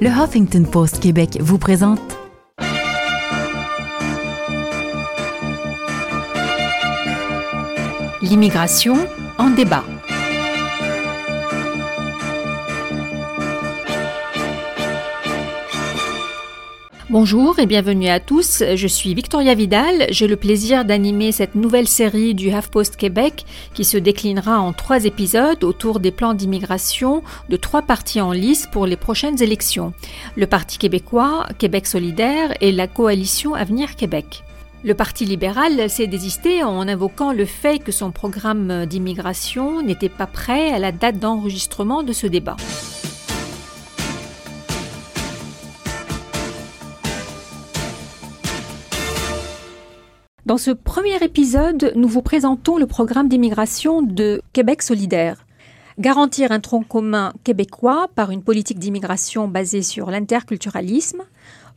le Huffington Post Québec vous présente L'immigration en débat. Bonjour et bienvenue à tous. Je suis Victoria Vidal. J'ai le plaisir d'animer cette nouvelle série du HuffPost Québec qui se déclinera en trois épisodes autour des plans d'immigration de trois partis en lice pour les prochaines élections. Le Parti québécois, Québec solidaire et la coalition Avenir Québec. Le Parti libéral s'est désisté en invoquant le fait que son programme d'immigration n'était pas prêt à la date d'enregistrement de ce débat. Dans ce premier épisode, nous vous présentons le programme d'immigration de Québec solidaire. Garantir un tronc commun québécois par une politique d'immigration basée sur l'interculturalisme,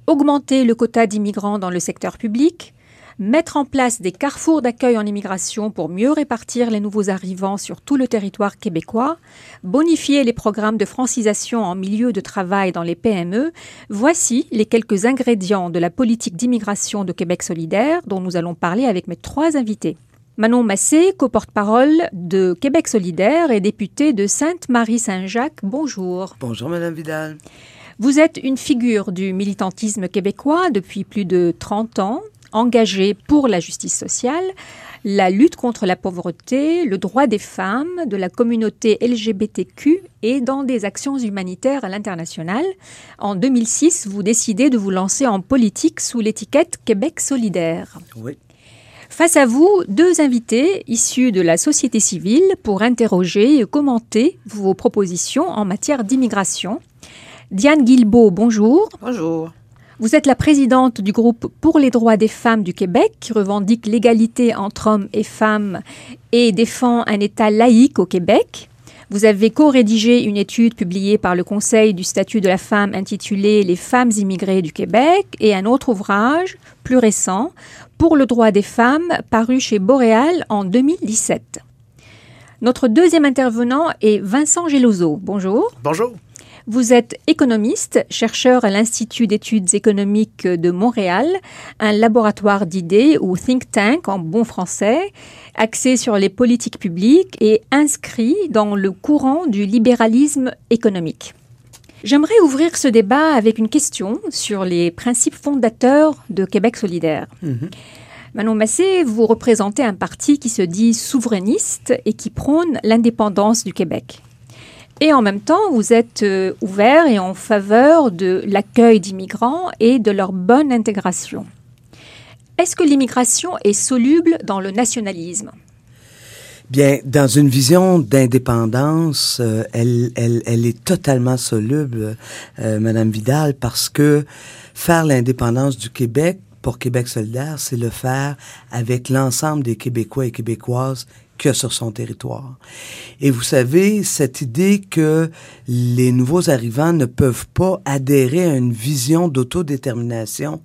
augmenter le quota d'immigrants dans le secteur public, mettre en place des carrefours d'accueil en immigration pour mieux répartir les nouveaux arrivants sur tout le territoire québécois, bonifier les programmes de francisation en milieu de travail dans les PME, voici les quelques ingrédients de la politique d'immigration de Québec solidaire dont nous allons parler avec mes trois invités. Manon Massé, co-porte-parole de Québec solidaire et députée de Sainte-Marie-Saint-Jacques. Bonjour. Bonjour, Madame Vidal. Vous êtes une figure du militantisme québécois depuis plus de 30 ans engagé pour la justice sociale, la lutte contre la pauvreté, le droit des femmes, de la communauté LGBTQ et dans des actions humanitaires à l'international. En 2006, vous décidez de vous lancer en politique sous l'étiquette Québec solidaire. Oui. Face à vous, deux invités issus de la société civile pour interroger et commenter vos propositions en matière d'immigration. Diane Guilbeault, bonjour. Bonjour. Vous êtes la présidente du groupe pour les droits des femmes du Québec qui revendique l'égalité entre hommes et femmes et défend un État laïque au Québec. Vous avez co-rédigé une étude publiée par le Conseil du statut de la femme intitulée Les femmes immigrées du Québec et un autre ouvrage plus récent pour le droit des femmes paru chez Boréal en 2017. Notre deuxième intervenant est Vincent Geloso. Bonjour. Bonjour. Vous êtes économiste, chercheur à l'Institut d'études économiques de Montréal, un laboratoire d'idées ou think tank en bon français, axé sur les politiques publiques et inscrit dans le courant du libéralisme économique. J'aimerais ouvrir ce débat avec une question sur les principes fondateurs de Québec solidaire. Mhm. Manon Massé, vous représentez un parti qui se dit souverainiste et qui prône l'indépendance du Québec. Et en même temps, vous êtes euh, ouvert et en faveur de l'accueil d'immigrants et de leur bonne intégration. Est-ce que l'immigration est soluble dans le nationalisme? Bien, dans une vision d'indépendance, euh, elle, est totalement soluble, euh, Madame Vidal, parce que faire l'indépendance du Québec pour Québec solidaire, c'est le faire avec l'ensemble des Québécois et Québécoises que sur son territoire. Et vous savez, cette idée que les nouveaux arrivants ne peuvent pas adhérer à une vision d'autodétermination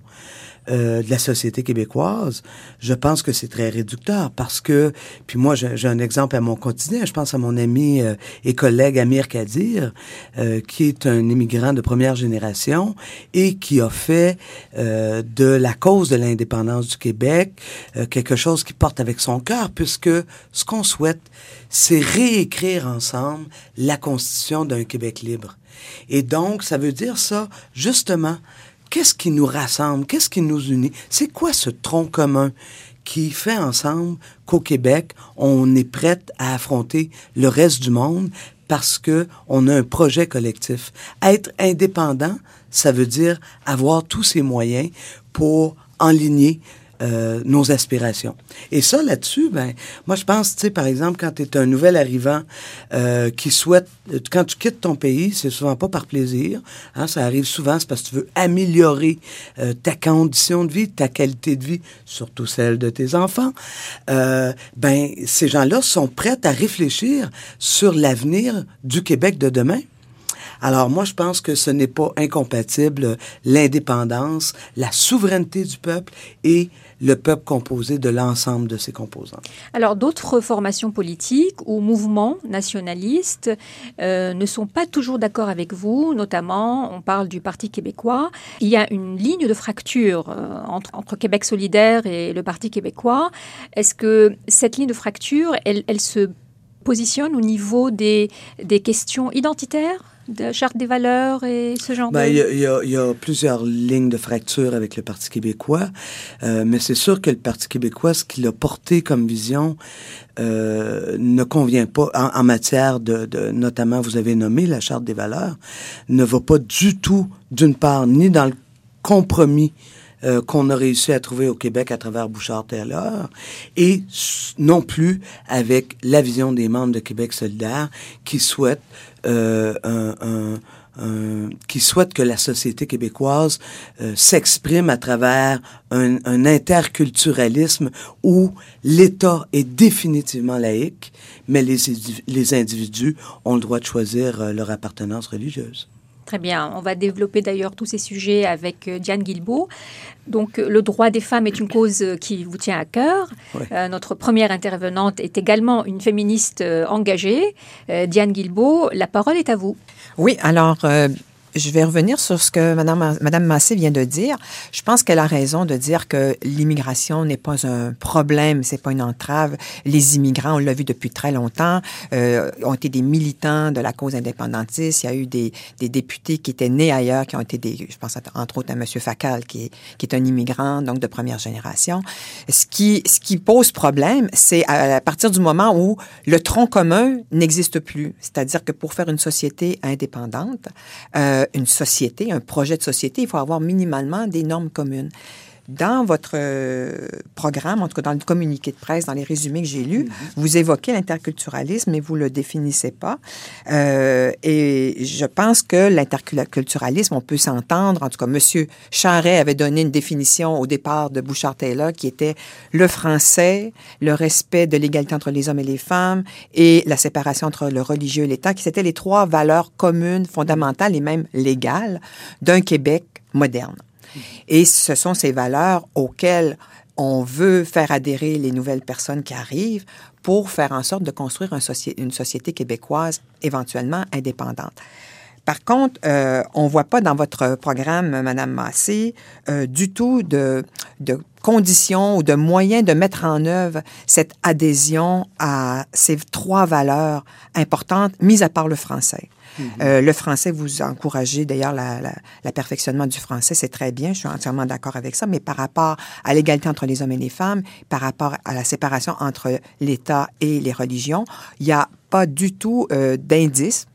euh, de la société québécoise, je pense que c'est très réducteur parce que, puis moi j'ai un exemple à mon quotidien, je pense à mon ami euh, et collègue Amir Kadir, euh, qui est un immigrant de première génération et qui a fait euh, de la cause de l'indépendance du Québec euh, quelque chose qui porte avec son cœur, puisque ce qu'on souhaite, c'est réécrire ensemble la constitution d'un Québec libre. Et donc, ça veut dire ça, justement, qu'est-ce qui nous rassemble, qu'est-ce qui nous unit, c'est quoi ce tronc commun qui fait ensemble qu'au Québec, on est prête à affronter le reste du monde parce que on a un projet collectif? Être indépendant, ça veut dire avoir tous ces moyens pour enligner euh, nos aspirations. Et ça, là-dessus, ben, moi, je pense, tu sais, par exemple, quand tu es un nouvel arrivant euh, qui souhaite, quand tu quittes ton pays, c'est souvent pas par plaisir. Hein, ça arrive souvent, c'est parce que tu veux améliorer euh, ta condition de vie, ta qualité de vie, surtout celle de tes enfants. Euh, ben, ces gens-là sont prêts à réfléchir sur l'avenir du Québec de demain. Alors moi, je pense que ce n'est pas incompatible l'indépendance, la souveraineté du peuple et le peuple composé de l'ensemble de ses composants. Alors d'autres formations politiques ou mouvements nationalistes euh, ne sont pas toujours d'accord avec vous, notamment on parle du Parti québécois. Il y a une ligne de fracture euh, entre, Québec solidaire et le Parti québécois. Est-ce que cette ligne de fracture, elle, elle se positionne au niveau des, des questions identitaires? De charte des valeurs et ce genre ben, de... Il y, a, il, y a, il y, a, plusieurs lignes de fracture avec le Parti québécois, euh, mais c'est sûr que le Parti québécois, ce qu'il a porté comme vision, euh, ne convient pas en, en matière de, de, notamment, vous avez nommé la charte des valeurs, ne va pas du tout, d'une part, ni dans le compromis euh, qu'on a réussi à trouver au Québec à travers Bouchard-Taylor, et non plus avec la vision des membres de Québec solidaire qui souhaitent euh, un, un qui souhaite que la société québécoise euh, s'exprime à travers un, un interculturalisme où l'État est définitivement laïque, mais les, les individus ont le droit de choisir euh, leur appartenance religieuse. Très bien. On va développer d'ailleurs tous ces sujets avec Diane Guilbeault. Donc, le droit des femmes est une cause qui vous tient à cœur. Oui. Euh, notre première intervenante est également une féministe euh, engagée. Euh, Diane Guilbeault, la parole est à vous. Oui, alors, euh, je vais revenir sur ce que Madame Massé vient de dire. Je pense qu'elle a raison de dire que l'immigration n'est pas un problème, c'est pas une entrave. Les immigrants, on l'a vu depuis très longtemps, euh, ont été des militants de la cause indépendantiste. Il y a eu des, députés qui étaient nés ailleurs, qui ont été des, je pense entre autres à Monsieur Facal, qui est, un immigrant, donc de première génération. Ce qui, ce qui pose problème, c'est à partir du moment où le tronc commun n'existe plus. C'est-à-dire que pour faire une société indépendante, euh, une société, un projet de société, il faut avoir minimalement des normes communes. Dans votre euh, programme, en tout cas dans le communiqué de presse, dans les résumés que j'ai lus, mm -hmm. vous évoquez l'interculturalisme, mais vous le définissez pas. Euh, et je pense que l'interculturalisme, on peut s'entendre. En tout cas, Monsieur Charret avait donné une définition au départ de Bouchard-Taylor qui était le français, le respect de l'égalité entre les hommes et les femmes et la séparation entre le religieux et l'État, qui c'était les trois valeurs communes, fondamentales et même légales d'un Québec moderne. Et ce sont ces valeurs auxquelles on veut faire adhérer les nouvelles personnes qui arrivent pour faire en sorte de construire une société québécoise éventuellement indépendante. Par contre, euh, on ne voit pas dans votre programme, Madame Massé, euh, du tout de, de conditions ou de moyens de mettre en œuvre cette adhésion à ces trois valeurs importantes, mises à part le français. Euh, le français, vous encouragez d'ailleurs la, la, la, du français, c'est très bien, je suis entièrement d'accord avec ça, mais par rapport à l'égalité entre les hommes et les femmes, par rapport à la séparation entre l'État et les religions, il n'y a pas du tout euh, d'indice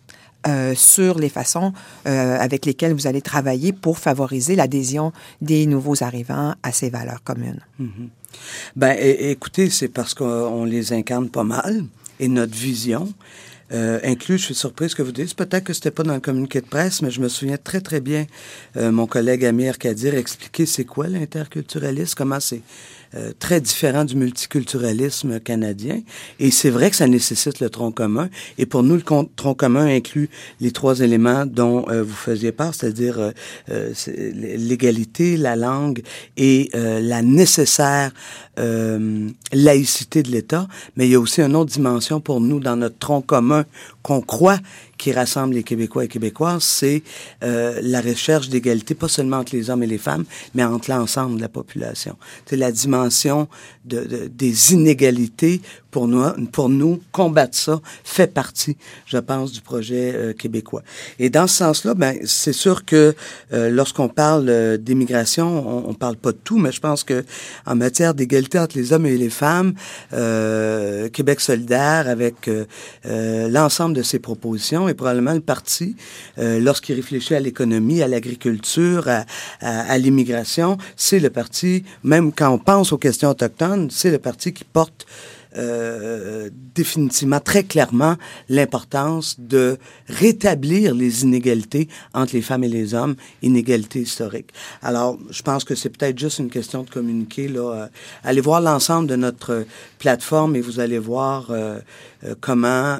euh, sur les façons euh, avec lesquelles vous allez travailler pour favoriser l'adhésion des nouveaux arrivants à ces valeurs communes. Mm. Ben, écoutez, c'est parce qu'on les incarne pas mal et notre vision euh, inclut, je suis surprise que vous dites, peut-être que c'était pas dans le communiqué de presse, mais je me souviens très très bien euh, mon collègue Amir Kadir expliquer c'est quoi l'interculturalisme, comment c'est euh, très différent du multiculturalisme canadien. Et c'est vrai que ça nécessite le tronc commun. Et pour nous, le tronc commun inclut les trois éléments dont euh, vous faisiez part, c'est-à-dire euh, l'égalité, la langue et la nécessaire laïcité de l'État. Mais il y a aussi une autre dimension pour nous dans notre tronc commun qu'on croit qui rassemble les Québécois et Québécoises, c'est euh, la recherche d'égalité, pas seulement entre les hommes et les femmes, mais entre l'ensemble de la population. C'est la dimension de, de, des inégalités. Pour nous, combattre ça fait partie, je pense, du projet euh, québécois. Et dans ce sens-là, ben, c'est sûr que euh, lorsqu'on parle euh, d'immigration, on, on parle pas de tout, mais je pense que en matière d'égalité entre les hommes et les femmes, euh, Québec solidaire, avec l'ensemble de ses propositions, est probablement le parti, lorsqu'il réfléchit à l'économie, à l'agriculture, à, à l'immigration, c'est le parti, même quand on pense aux questions autochtones, c'est le parti qui porte euh, définitivement, très clairement, l'importance de rétablir les inégalités entre les femmes et les hommes, inégalités historiques. Alors, je pense que c'est peut-être juste une question de communiquer. Là. Euh, allez voir l'ensemble de notre plateforme et vous allez voir euh, comment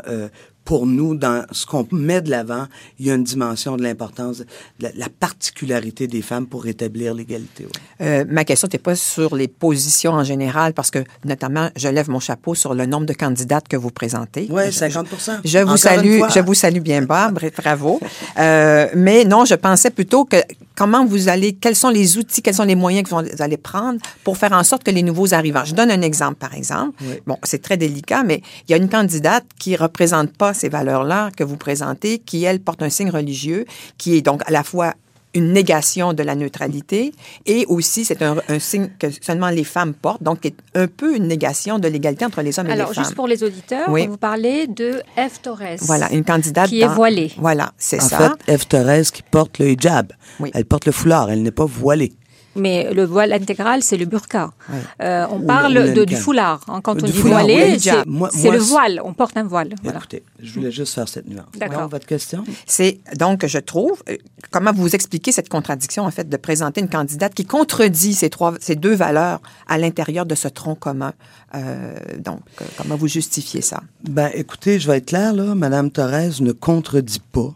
pour nous, dans ce qu'on met de l'avant, il y a une dimension de l'importance, de la, la particularité des femmes pour rétablir l'égalité. ouais. Euh, ma question n'était pas sur les positions en général, parce que notamment, je lève mon chapeau sur le nombre de candidates que vous présentez. Je- 50 Je vous Encore salue, je vous salue bien bas, bra- bravo. Euh, mais non, je pensais plutôt que comment vous allez, quels sont les outils, quels sont les moyens que vous allez prendre pour faire en sorte que les nouveaux arrivants. Je donne un exemple, par exemple. Oui. Bon, c'est très délicat, mais il y a une candidate qui représente pas ces valeurs-là que vous présentez, qui elle porte un signe religieux, qui est donc à la fois une négation de la neutralité et aussi c'est un, un signe que seulement les femmes portent, donc qui est un peu une négation de l'égalité entre les hommes et Alors, les femmes. juste pour les auditeurs, Oui. vous parlez de F. Torres. Voilà, une candidate Qui est voilée. Voilà, c'est En ça. fait, Eve Thérèse qui porte le hijab. Oui. Elle porte le foulard, elle n'est pas voilée. Mais le voile intégral, c'est le burqa. Euh, on Ou parle le- ou le de, du foulard. hein. Quand on Du dit foulard, voilé, c'est le voile. On porte un voile. Voilà. Écoutez, je voulais juste faire cette nuance. D'accord. Votre question? C'est donc, je trouve, euh, comment vous expliquez cette contradiction, en fait, de présenter une candidate qui contredit ces trois, ces deux valeurs à l'intérieur de ce tronc commun? Euh, donc, comment vous justifiez ça? Ben, écoutez, je vais être clair, là. Madame Thérèse ne contredit pas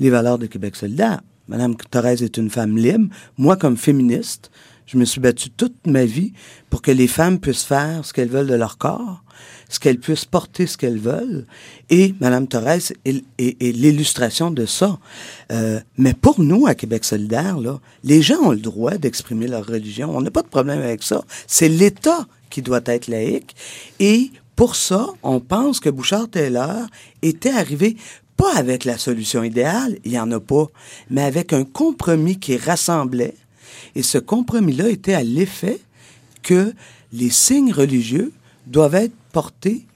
les valeurs de Québec solidaire. Madame Thérèse est une femme libre. Moi, comme féministe, je me suis battue toute ma vie pour que les femmes puissent faire ce qu'elles veulent de leur corps, ce qu'elles puissent porter ce qu'elles veulent. Et Madame Thérèse est, l'illustration de ça. Euh, mais pour nous, à Québec solidaire, là, les gens ont le droit d'exprimer leur religion. On n'a pas de problème avec ça. C'est l'État qui doit être laïque. Et pour ça, on pense que Bouchard-Taylor était arrivé pas avec la solution idéale, il n'y en a pas, mais avec un compromis qui rassemblait. Et ce compromis-là était à l'effet que les signes religieux doivent être portés,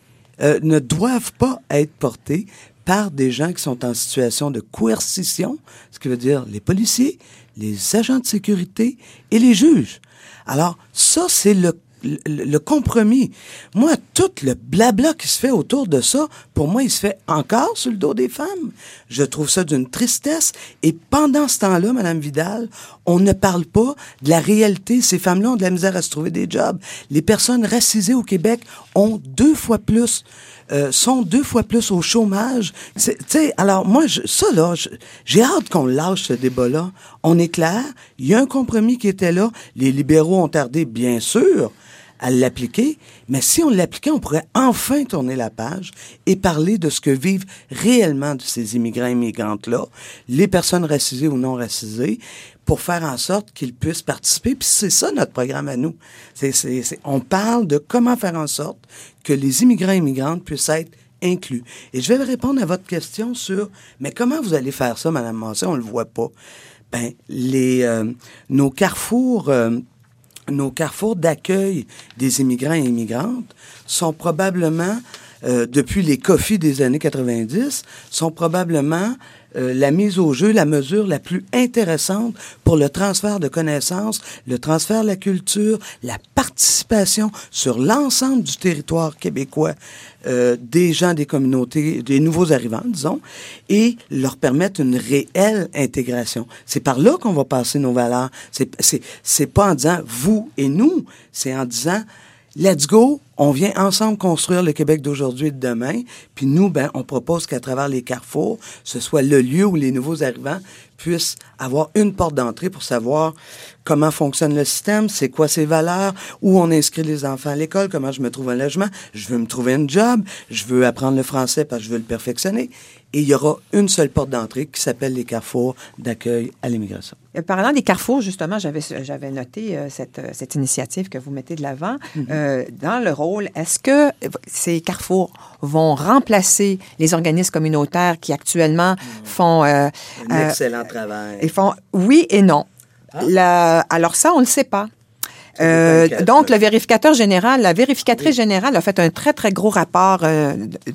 euh, ne doivent pas être portés par des gens qui sont en situation de coercition, ce qui veut dire les policiers, les agents de sécurité et les juges. Alors, ça, c'est le le, compromis. Moi, tout le blabla qui se fait autour de ça, pour moi, il se fait encore sur le dos des femmes. Je trouve ça d'une tristesse. Et pendant ce temps-là, Madame Vidal, on ne parle pas de la réalité. Ces femmes-là ont de la misère à se trouver des jobs. Les personnes racisées au Québec ont deux fois plus euh, sont deux fois plus au chômage. Tu sais, alors moi, je, ça là, j'ai hâte qu'on lâche ce débat-là. On est clair, il y a un compromis qui était là. Les libéraux ont tardé, bien sûr, à l'appliquer, mais si on l'appliquait, on pourrait enfin tourner la page et parler de ce que vivent réellement de ces immigrants et immigrantes-là, les personnes racisées ou non racisées, pour faire en sorte qu'ils puissent participer. Puis c'est ça notre programme à nous. C'est, c'est, c'est- on parle de comment faire en sorte que les immigrants et immigrantes puissent être inclus. Et je vais répondre à votre question sur, mais comment vous allez faire ça, Madame Massé? On le voit pas. Ben, les, euh, nos carrefours, euh, nos carrefours d'accueil des immigrants et immigrantes sont probablement, euh, depuis les coffees des années 90, sont probablement euh, la mise au jeu, la mesure la plus intéressante pour le transfert de connaissances, le transfert de la culture, la participation sur l'ensemble du territoire québécois euh, des gens des communautés, des nouveaux arrivants, disons, et leur permettre une réelle intégration. C'est par là qu'on va passer nos valeurs. C'est, pas en disant vous et nous, c'est en disant let's go, on vient ensemble construire le Québec d'aujourd'hui et de demain. Puis nous, ben, on propose qu'à travers les carrefours, ce soit le lieu où les nouveaux arrivants puissent avoir une porte d'entrée pour savoir comment fonctionne le système, c'est quoi ses valeurs, où on inscrit les enfants à l'école, comment je me trouve un logement, je veux me trouver un job, je veux apprendre le français parce que je veux le perfectionner. Et il y aura une seule porte d'entrée qui s'appelle les carrefours d'accueil à l'immigration. Euh, Parlant des carrefours, justement, j'avais j'avais noté euh, cette, euh, cette initiative que vous mettez de l'avant. Mm-hmm. Euh, dans le rôle, est-ce que ces carrefours vont remplacer les organismes communautaires qui actuellement font... euh, Un excellent travail. ils font oui et non? La- alors ça, on ne le sait pas. Euh, donc, le vérificateur général, la vérificatrice générale a fait un très, très gros rapport, euh,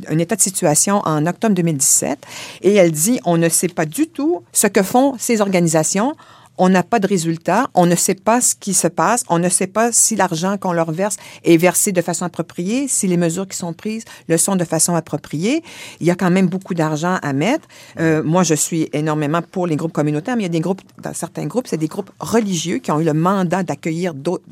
un état de situation en octobre 2017, et elle dit, on ne sait pas du tout ce que font ces organisations. On n'a pas de résultat, on ne sait pas ce qui se passe, on ne sait pas si l'argent qu'on leur verse est versé de façon appropriée, si les mesures qui sont prises le sont de façon appropriée. Il y a quand même beaucoup d'argent à mettre. Euh, moi, je suis énormément pour les groupes communautaires, mais il y a des groupes, dans certains groupes, c'est des groupes religieux qui ont eu le mandat d'accueillir d'autres,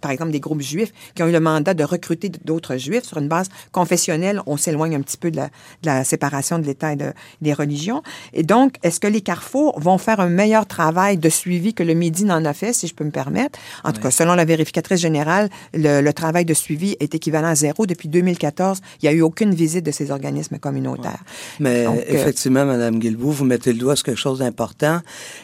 par exemple des groupes juifs, qui ont eu le mandat de recruter d'autres juifs sur une base confessionnelle. On s'éloigne un petit peu de la, de la séparation de l'État et de, des religions. Et donc, est-ce que les carrefours vont faire un meilleur travail de suivi que le Midi n'en a fait, si je peux me permettre. En tout cas, selon la vérificatrice générale, le, travail de suivi est équivalent à zéro. Depuis 2014, il n'y a eu aucune visite de ces organismes communautaires. Mais euh, effectivement, Madame Guilbault, vous mettez le doigt sur quelque chose d'important.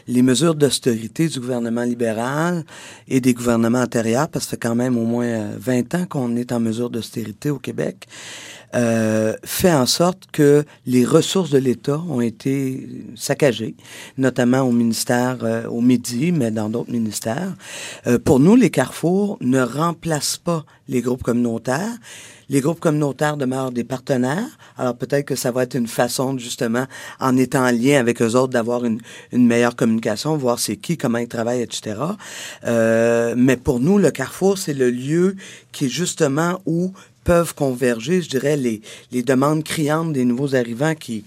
Les mesures d'austérité du gouvernement libéral et des gouvernements antérieurs, parce que ça fait quand même au moins 20 ans qu'on est en mesure d'austérité au Québec, euh, fait en sorte que les ressources de l'État ont été saccagées, notamment au ministère, euh, au Midi, mais dans d'autres ministères. Euh, pour nous, les carrefours ne remplacent pas les groupes communautaires. Les groupes communautaires demeurent des partenaires. Alors peut-être que ça va être une façon, justement, en étant en lien avec eux autres, d'avoir une, une meilleure communication, voir c'est qui, comment ils travaillent, etc. Euh, mais pour nous, le carrefour, c'est le lieu qui est justement où peuvent converger, je dirais, les, les demandes criantes des nouveaux arrivants qui,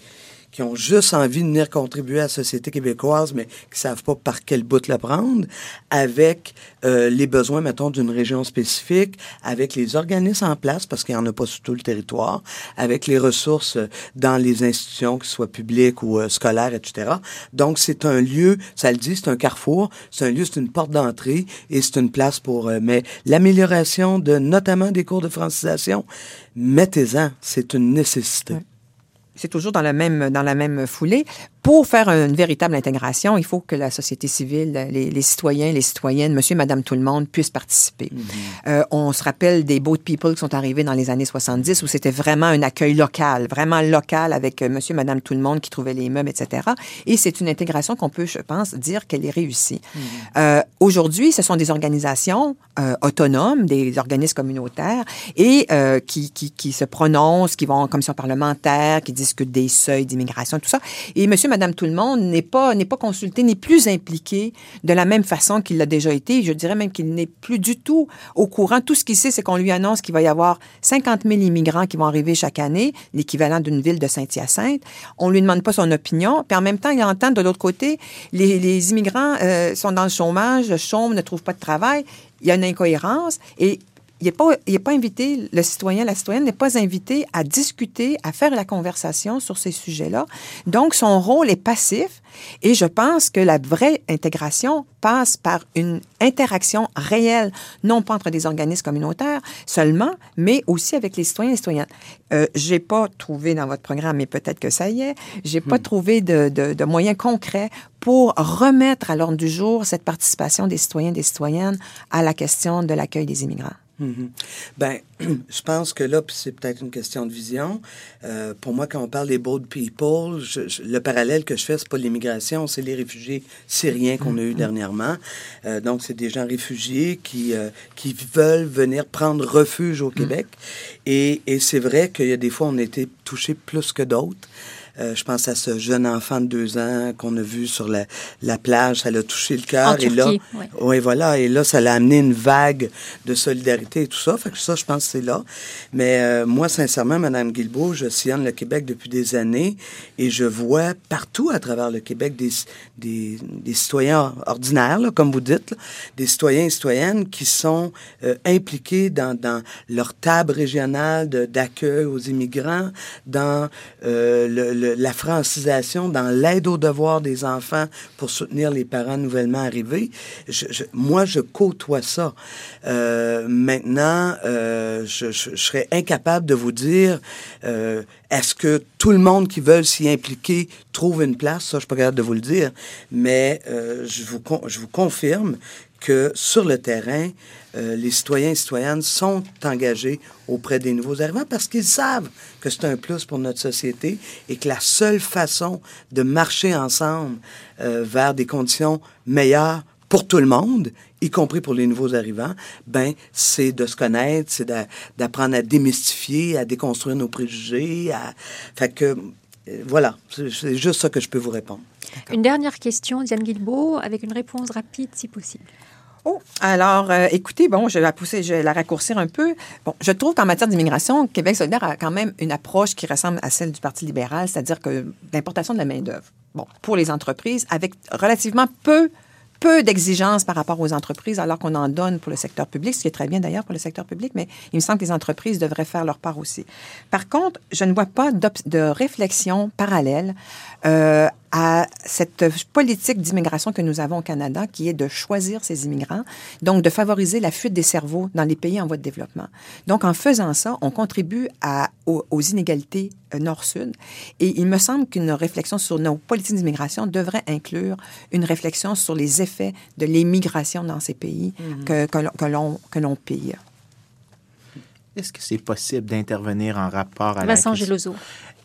qui ont juste envie de venir contribuer à la société québécoise, mais qui savent pas par quel bout le prendre, avec euh, les besoins, mettons, d'une région spécifique, avec les organismes en place, parce qu'il n'y en a pas sur tout le territoire, avec les ressources dans les institutions, que ce soit publiques ou euh, scolaires, etc. Donc, c'est un lieu, ça le dit, c'est un carrefour, c'est un lieu, c'est une porte d'entrée et c'est une place pour... Euh, mais l'amélioration de, notamment des cours de francisation, mettez-en, c'est une nécessité. C'est toujours dans la même dans la même foulée pour faire une véritable intégration, il faut que la société civile, les, citoyens, les citoyennes, monsieur, madame, tout le monde puissent participer. Mhm. euh, on se rappelle des boat people qui sont arrivés dans les années 70 où c'était vraiment un accueil local, vraiment local avec euh, monsieur, madame, tout le monde qui trouvait les meubles, etc. Et c'est une intégration qu'on peut, je pense, dire qu'elle est réussie. Mhm. euh, Aujourd'hui, ce sont des organisations euh, autonomes, des organismes communautaires et qui, qui, qui, se prononcent, qui vont en commission parlementaire, qui discutent des seuils d'immigration, tout ça. Et monsieur, Madame Tout-le-Monde n'est pas, n'est pas consulté, n'est plus impliqué de la même façon qu'il l'a déjà été. Je dirais même qu'il n'est plus du tout au courant. Tout ce qu'il sait, c'est qu'on lui annonce qu'il va y avoir 50 000 immigrants qui vont arriver chaque année, l'équivalent d'une ville de Saint-Hyacinthe. On lui demande pas son opinion. Puis en même temps, il entend de l'autre côté, les, les immigrants euh, sont dans le chômage, chôment, ne trouvent pas de travail. Il y a une incohérence et il n'est pas, pas invité, le citoyen, la citoyenne n'est pas invité à discuter, à faire la conversation sur ces sujets-là. Donc, son rôle est passif et je pense que la vraie intégration passe par une interaction réelle, non pas entre des organismes communautaires seulement, mais aussi avec les citoyens et les citoyennes. Euh, j'ai pas trouvé dans votre programme, mais peut-être que ça y est, j'ai pas hmm. trouvé de, de, de moyens concrets pour remettre à l'ordre du jour cette participation des citoyens et des citoyennes à la question de l'accueil des immigrants. Mhm. Ben, je pense que là, c'est peut-être une question de vision. Euh, pour moi, quand on parle des boat people, le parallèle que je fais, c'est pas l'immigration, c'est les réfugiés syriens qu'on a eu mhm. dernièrement. Euh, donc, c'est des gens réfugiés qui euh, qui veulent venir prendre refuge au mhm. Québec. Et, et c'est vrai qu'il y a des fois, on a été touchés plus que d'autres. Euh, je pense à ce jeune enfant de deux ans qu'on a vu sur la, la plage. Ça l'a touché le cœur. Et là, oui. voilà. Et là, ça l'a amené une vague de solidarité et tout ça. Fait que ça, je pense que c'est là. Mais euh, moi, sincèrement, Madame Guilbeault, je sillonne le Québec depuis des années et je vois partout à travers le Québec des, des, des citoyens ordinaires, là, comme vous dites, des citoyens et citoyennes qui sont euh, impliqués dans, dans leur table régionale d'accueil aux immigrants, dans le la francisation, dans l'aide aux devoirs des enfants pour soutenir les parents nouvellement arrivés. Moi, je côtoie ça. Euh, maintenant, euh, je, serais incapable de vous dire euh, est-ce que tout le monde qui veut s'y impliquer trouve une place? Ça, je suis pas capable de vous le dire, mais je vous je vous confirme que sur le terrain, euh, les citoyens et citoyennes sont engagés auprès des nouveaux arrivants parce qu'ils savent que c'est un plus pour notre société et que la seule façon de marcher ensemble euh, vers des conditions meilleures pour tout le monde, y compris pour les nouveaux arrivants, ben c'est de se connaître, c'est d'apprendre à démystifier, à déconstruire nos préjugés. À... Fait que voilà, c'est juste ça que je peux vous répondre. Une dernière question, Diane Guilbeault, avec une réponse rapide si possible. Oh, alors, euh, écoutez, bon, je vais la pousser, je vais la raccourcir un peu. Bon, je trouve qu'en matière d'immigration, Québec solidaire a quand même une approche qui ressemble à celle du Parti libéral, c'est-à-dire que l'importation de la main-d'œuvre, bon, pour les entreprises, avec relativement peu peu d'exigences par rapport aux entreprises, alors qu'on en donne pour le secteur public, ce qui est très bien d'ailleurs pour le secteur public, mais il me semble que les entreprises devraient faire leur part aussi. Par contre, je ne vois pas de réflexion parallèle euh, à cette politique d'immigration que nous avons au Canada, qui est de choisir ces immigrants, donc de favoriser la fuite des cerveaux dans les pays en voie de développement. Donc, en faisant ça, on contribue à, aux, inégalités euh, nord-sud. Et il me semble qu'une réflexion sur nos politiques d'immigration devrait inclure une réflexion sur les effets de l'immigration dans ces pays mm-hmm. que, que l'on paye. Est-ce que c'est possible d'intervenir en rapport à Vincent la... Geloso.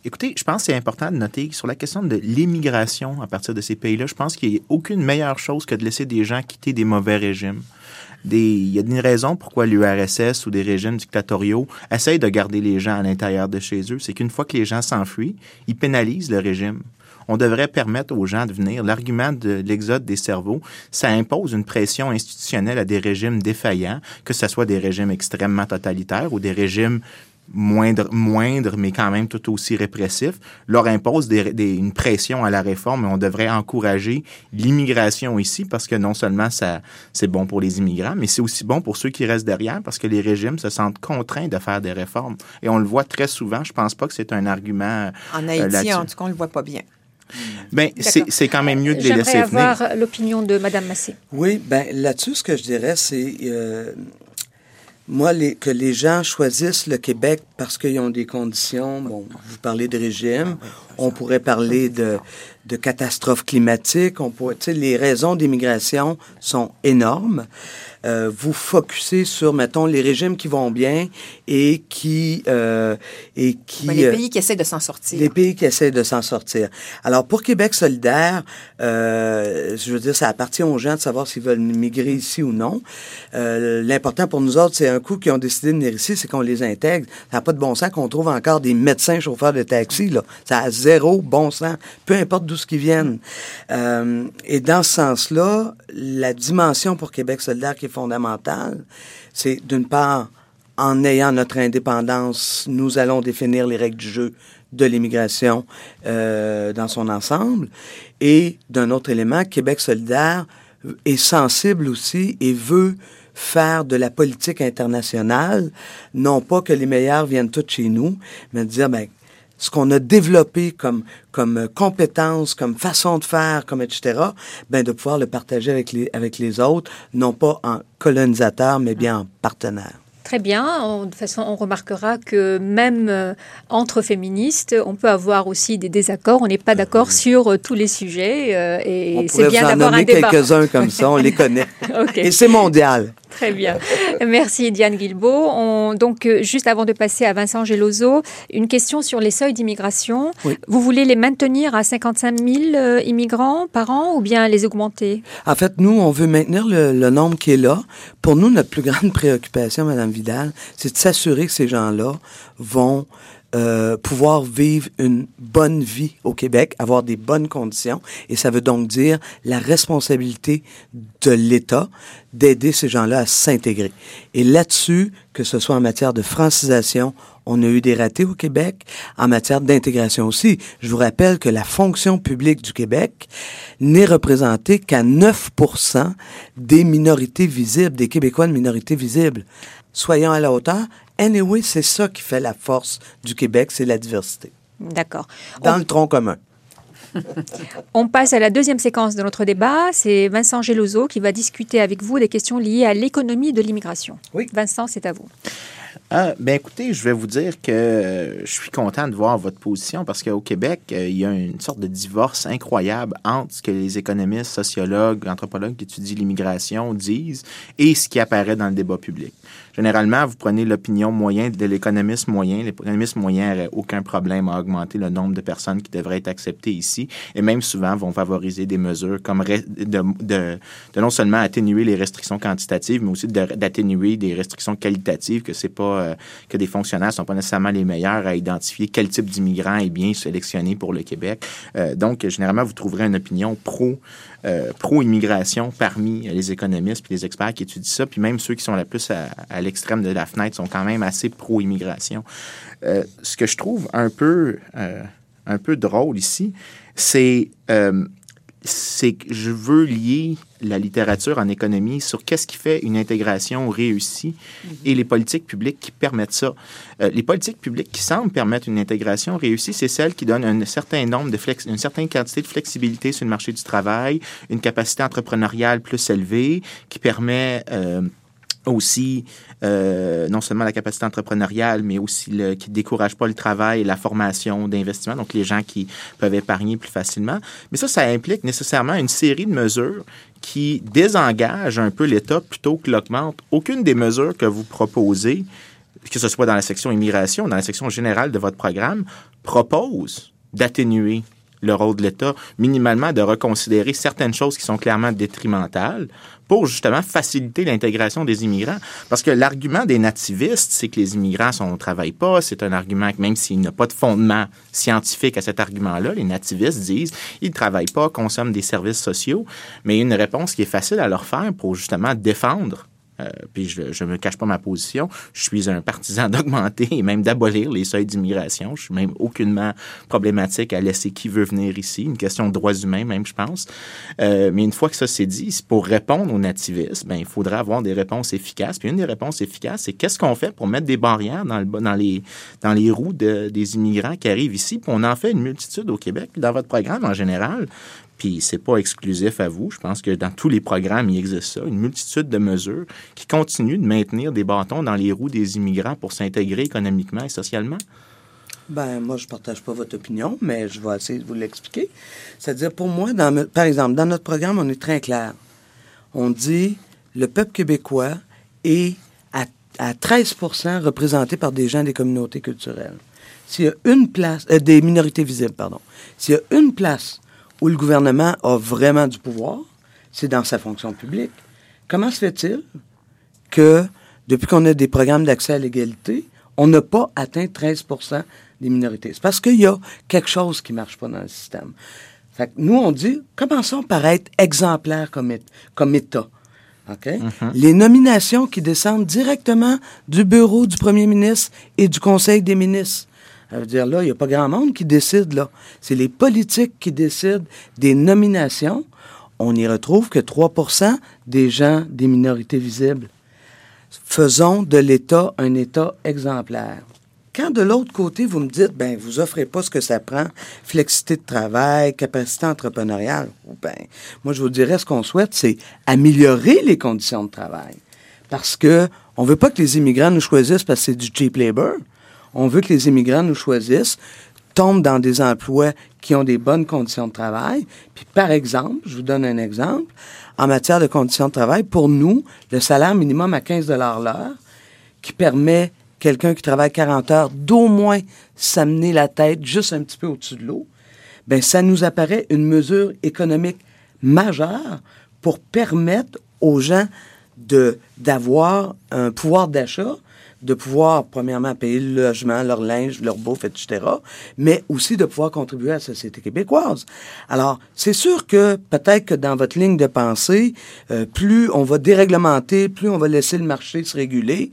Écoutez, je pense que c'est important de noter sur la question de l'immigration à partir de ces pays-là, je pense qu'il n'y a aucune meilleure chose que de laisser des gens quitter des mauvais régimes. il y a une raison pourquoi l'URSS ou des régimes dictatoriaux essayent de garder les gens à l'intérieur de chez eux. C'est qu'une fois que les gens s'enfuient, ils pénalisent le régime. On devrait permettre aux gens de venir. L'argument de l'exode des cerveaux, ça impose une pression institutionnelle à des régimes défaillants, que ce soit des régimes extrêmement totalitaires ou des régimes moindre, moindre, mais quand même tout aussi répressif, leur impose des, une pression à la réforme et on devrait encourager l'immigration ici parce que non seulement ça c'est bon pour les immigrants, mais c'est aussi bon pour ceux qui restent derrière parce que les régimes se sentent contraints de faire des réformes. Et on le voit très souvent. Je pense pas que c'est un argument. En euh, Haïti, en tout cas, on le voit pas bien. Ben, c'est quand même mieux de les laisser venir. J'aimerais avoir l'opinion de Mme Massé. Oui, ben là-dessus, ce que je dirais, c'est euh, moi, que les gens choisissent le Québec parce qu'ils ont des conditions, bon, vous parlez de régime, ah on pourrait parler de, de catastrophes climatiques, on pourrait, les raisons d'immigration sont énormes. Euh, vous focussez sur, mettons, les régimes qui vont bien et qui... Euh, et qui les pays qui essaient de s'en sortir. Les pays qui essaient de s'en sortir. Alors, pour Québec solidaire, euh, je veux dire, ça appartient aux gens de savoir s'ils veulent migrer ici ou non. Euh, L'important pour nous autres, c'est un coup qui ont décidé de venir ici, c'est qu'on les intègre. Ça n'a pas de bon sens qu'on trouve encore des médecins chauffeurs de taxi, là. Ça a zéro bon sens, peu importe d'où ce qu'ils viennent. Euh, et dans ce sens-là, la dimension pour Québec solidaire qui est fondamentale, c'est d'une part, en ayant notre indépendance, nous allons définir les règles du jeu de l'immigration euh, dans son ensemble. Et d'un autre élément, Québec solidaire est sensible aussi et veut faire de la politique internationale, non pas que les meilleurs viennent tous chez nous, mais dire, ben, ce qu'on a développé comme, comme compétences, comme façon de faire, comme etc., ben, de pouvoir le partager avec les, avec les autres, non pas en colonisateur, mais bien en partenaire. Très bien. de toute façon, on remarquera que même euh, entre féministes, on peut avoir aussi des désaccords. On n'est pas d'accord sur euh, tous les sujets. Euh, et c'est bien d'avoir un débat. quelques-uns comme ça, on les connaît. Et c'est mondial. Très bien. Merci Diane Guilbeault. On, donc, euh, juste avant de passer à Vincent Geloso, une question sur les seuils d'immigration. Vous voulez les maintenir à 55 000 euh, immigrants par an ou bien les augmenter? En fait, nous, on veut maintenir le, le nombre qui est là. Pour nous, notre plus grande préoccupation, Madame Vidal, c'est de s'assurer que ces gens-là vont euh, pouvoir vivre une bonne vie au Québec, avoir des bonnes conditions. Et ça veut donc dire la responsabilité de l'État d'aider ces gens-là à s'intégrer. Et là-dessus, que ce soit en matière de francisation, on a eu des ratés au Québec, en matière d'intégration aussi. Je vous rappelle que la fonction publique du Québec n'est représentée qu'à 9 des minorités visibles, des Québécois de minorités visibles. Soyons à la hauteur. Anyway, c'est ça qui fait la force du Québec, c'est la diversité. D'accord. Dans le tronc commun. On passe à la deuxième séquence de notre débat. C'est Vincent Geloso qui va discuter avec vous des questions liées à l'économie de l'immigration. Oui. Vincent, c'est à vous. Ah, ben écoutez, je vais vous dire que je suis content de voir votre position parce qu'au Québec, euh, il y a une sorte de divorce incroyable entre ce que les économistes, sociologues, anthropologues qui étudient l'immigration disent et ce qui apparaît dans le débat public. Généralement, vous prenez l'opinion moyenne de l'économiste moyen. L'économiste moyen n'aurait aucun problème à augmenter le nombre de personnes qui devraient être acceptées ici et même souvent vont favoriser des mesures comme de, de, non seulement atténuer les restrictions quantitatives, mais aussi d'atténuer des restrictions qualitatives que c'est pas euh, que des fonctionnaires sont pas nécessairement les meilleurs à identifier quel type d'immigrant est bien sélectionné pour le Québec. Euh, donc, généralement, vous trouverez une opinion pro euh, pro-immigration parmi les économistes et les experts qui étudient ça, puis même ceux qui sont la plus à, l'extrême de la fenêtre sont quand même assez pro-immigration. Euh, ce que je trouve un peu, euh, un peu drôle ici, c'est c'est que je veux lier la littérature en économie sur qu'est-ce qui fait une intégration réussie mhm. et les politiques publiques qui permettent ça. Euh, les politiques publiques qui semblent permettre une intégration réussie, c'est celles qui donnent un certain nombre de flex, une certaine quantité de flexibilité sur le marché du travail, une capacité entrepreneuriale plus élevée, qui permet euh, aussi euh, non seulement la capacité entrepreneuriale, mais aussi qui ne décourage pas le travail la formation d'investissement, donc les gens qui peuvent épargner plus facilement. Mais ça, ça implique nécessairement une série de mesures qui désengagent un peu l'État plutôt que l'augmentent. Aucune des mesures que vous proposez, que ce soit dans la section immigration, dans la section générale de votre programme, propose d'atténuer le rôle de l'État, minimalement de reconsidérer certaines choses qui sont clairement détrimentales pour justement faciliter l'intégration des immigrants. Parce que l'argument des nativistes, c'est que les immigrants ne travaillent pas. C'est un argument que même s'il n'y a pas de fondement scientifique à cet argument-là, les nativistes disent ils ne travaillent pas, consomment des services sociaux. Mais une réponse qui est facile à leur faire pour justement défendre euh, puis je ne me cache pas ma position. Je suis un partisan d'augmenter et même d'abolir les seuils d'immigration. Je suis même aucunement problématique à laisser qui veut venir ici. Une question de droits humains, même, je pense. Euh, mais une fois que ça s'est dit, pour répondre aux nativistes, ben, il faudra avoir des réponses efficaces. Puis une des réponses efficaces, c'est qu'est-ce qu'on fait pour mettre des barrières dans, le, dans, les, dans les roues des immigrants qui arrivent ici? Puis on en fait une multitude au Québec. Dans votre programme, en général, puis c'est pas exclusif à vous. Je pense que dans tous les programmes, il existe ça, une multitude de mesures qui continuent de maintenir des bâtons dans les roues des immigrants pour s'intégrer économiquement et socialement. Ben, moi, je partage pas votre opinion, mais je vais essayer de vous l'expliquer. C'est-à-dire, pour moi, par exemple, dans notre programme, on est très clair. On dit le peuple québécois est à, à 13 représenté par des gens des communautés culturelles. S'il y a une place, euh, des minorités visibles, pardon. S'il y a une place où le gouvernement a vraiment du pouvoir, c'est dans sa fonction publique. Comment se fait-il que, depuis qu'on a des programmes d'accès à l'égalité, on n'a pas atteint 13% des minorités? C'est parce qu'il y a quelque chose qui ne marche pas dans le système. Fait que nous, on dit, commençons par être exemplaires comme, comme État. Mm-hmm. Les nominations qui descendent directement du bureau du premier ministre et du conseil des ministres. Ça veut dire, là, il n'y a pas grand monde qui décide, là. C'est les politiques qui décident des nominations. On n'y retrouve que 3% des gens des minorités visibles. Faisons de l'État un État exemplaire. Quand de l'autre côté, vous me dites, ben, vous offrez pas ce que ça prend, flexité de travail, capacité entrepreneuriale, ben, moi, je vous dirais, ce qu'on souhaite, c'est améliorer les conditions de travail. Parce que on veut pas que les immigrants nous choisissent parce que c'est du cheap labor. On veut que les immigrants nous choisissent, tombent dans des emplois qui ont des bonnes conditions de travail. Puis, par exemple, je vous donne un exemple, en matière de conditions de travail, pour nous, le salaire minimum à 15 l'heure, qui permet quelqu'un qui travaille 40 heures d'au moins s'amener la tête juste un petit peu au-dessus de l'eau, ben ça nous apparaît une mesure économique majeure pour permettre aux gens de d'avoir un pouvoir d'achat de pouvoir, premièrement, payer le logement, leur linge, leur bouffe, etc., mais aussi de pouvoir contribuer à la société québécoise. Alors, c'est sûr que peut-être que dans votre ligne de pensée, euh, plus on va déréglementer, plus on va laisser le marché se réguler,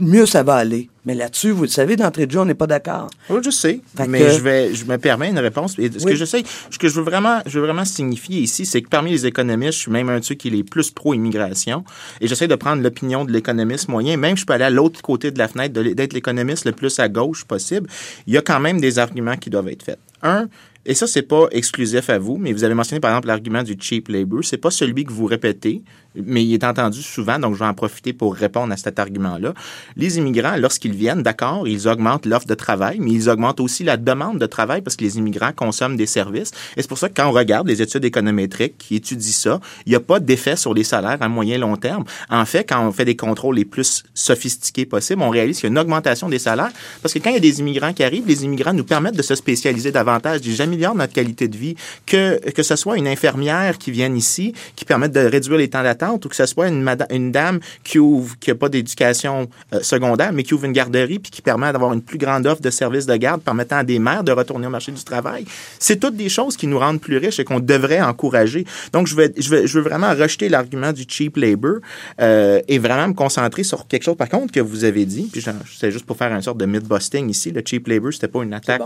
mieux ça va aller. Mais là-dessus, vous le savez, d'entrée de jeu, on n'est pas d'accord. Oui, je sais. mais je, vais, je me permets une réponse. ce que je sais, ce que je veux vraiment, je veux vraiment signifier ici, c'est que parmi les économistes, je suis même un de ceux qui est les plus pro-immigration. Et j'essaie de prendre l'opinion de l'économiste moyen. Même je peux aller à l'autre côté de la fenêtre, d'être l'économiste le plus à gauche possible. Il y a quand même des arguments qui doivent être faits. Un, et ça, c'est pas exclusif à vous, mais vous avez mentionné par exemple l'argument du cheap labor. C'est pas celui que vous répétez, mais il est entendu souvent, donc je vais en profiter pour répondre à cet argument-là. Les immigrants, lorsqu'ils viennent, d'accord, ils augmentent l'offre de travail, mais ils augmentent aussi la demande de travail parce que les immigrants consomment des services. Et c'est pour ça que quand on regarde les études économétriques qui étudient ça, il n'y a pas d'effet sur les salaires à moyen long terme. En fait, quand on fait des contrôles les plus sophistiqués possibles, on réalise qu'il y a une augmentation des salaires parce que quand il y a des immigrants qui arrivent, les immigrants nous permettent de se spécialiser davantage. Je améliore notre qualité de vie, que, que ce soit une infirmière qui vienne ici, qui permette de réduire les temps d'attente, ou que ce soit une, une dame qui ouvre, qui n'a pas d'éducation euh, secondaire, mais qui ouvre une garderie, puis qui permet d'avoir une plus grande offre de services de garde permettant à des mères de retourner au marché du travail. C'est toutes des choses qui nous rendent plus riches et qu'on devrait encourager. Donc, je veux, je veux, je veux vraiment rejeter l'argument du cheap labor euh, et vraiment me concentrer sur quelque chose, par contre, que vous avez dit, puis c'est juste pour faire une sorte de myth-busting ici, le cheap labor, c'était pas une attaque.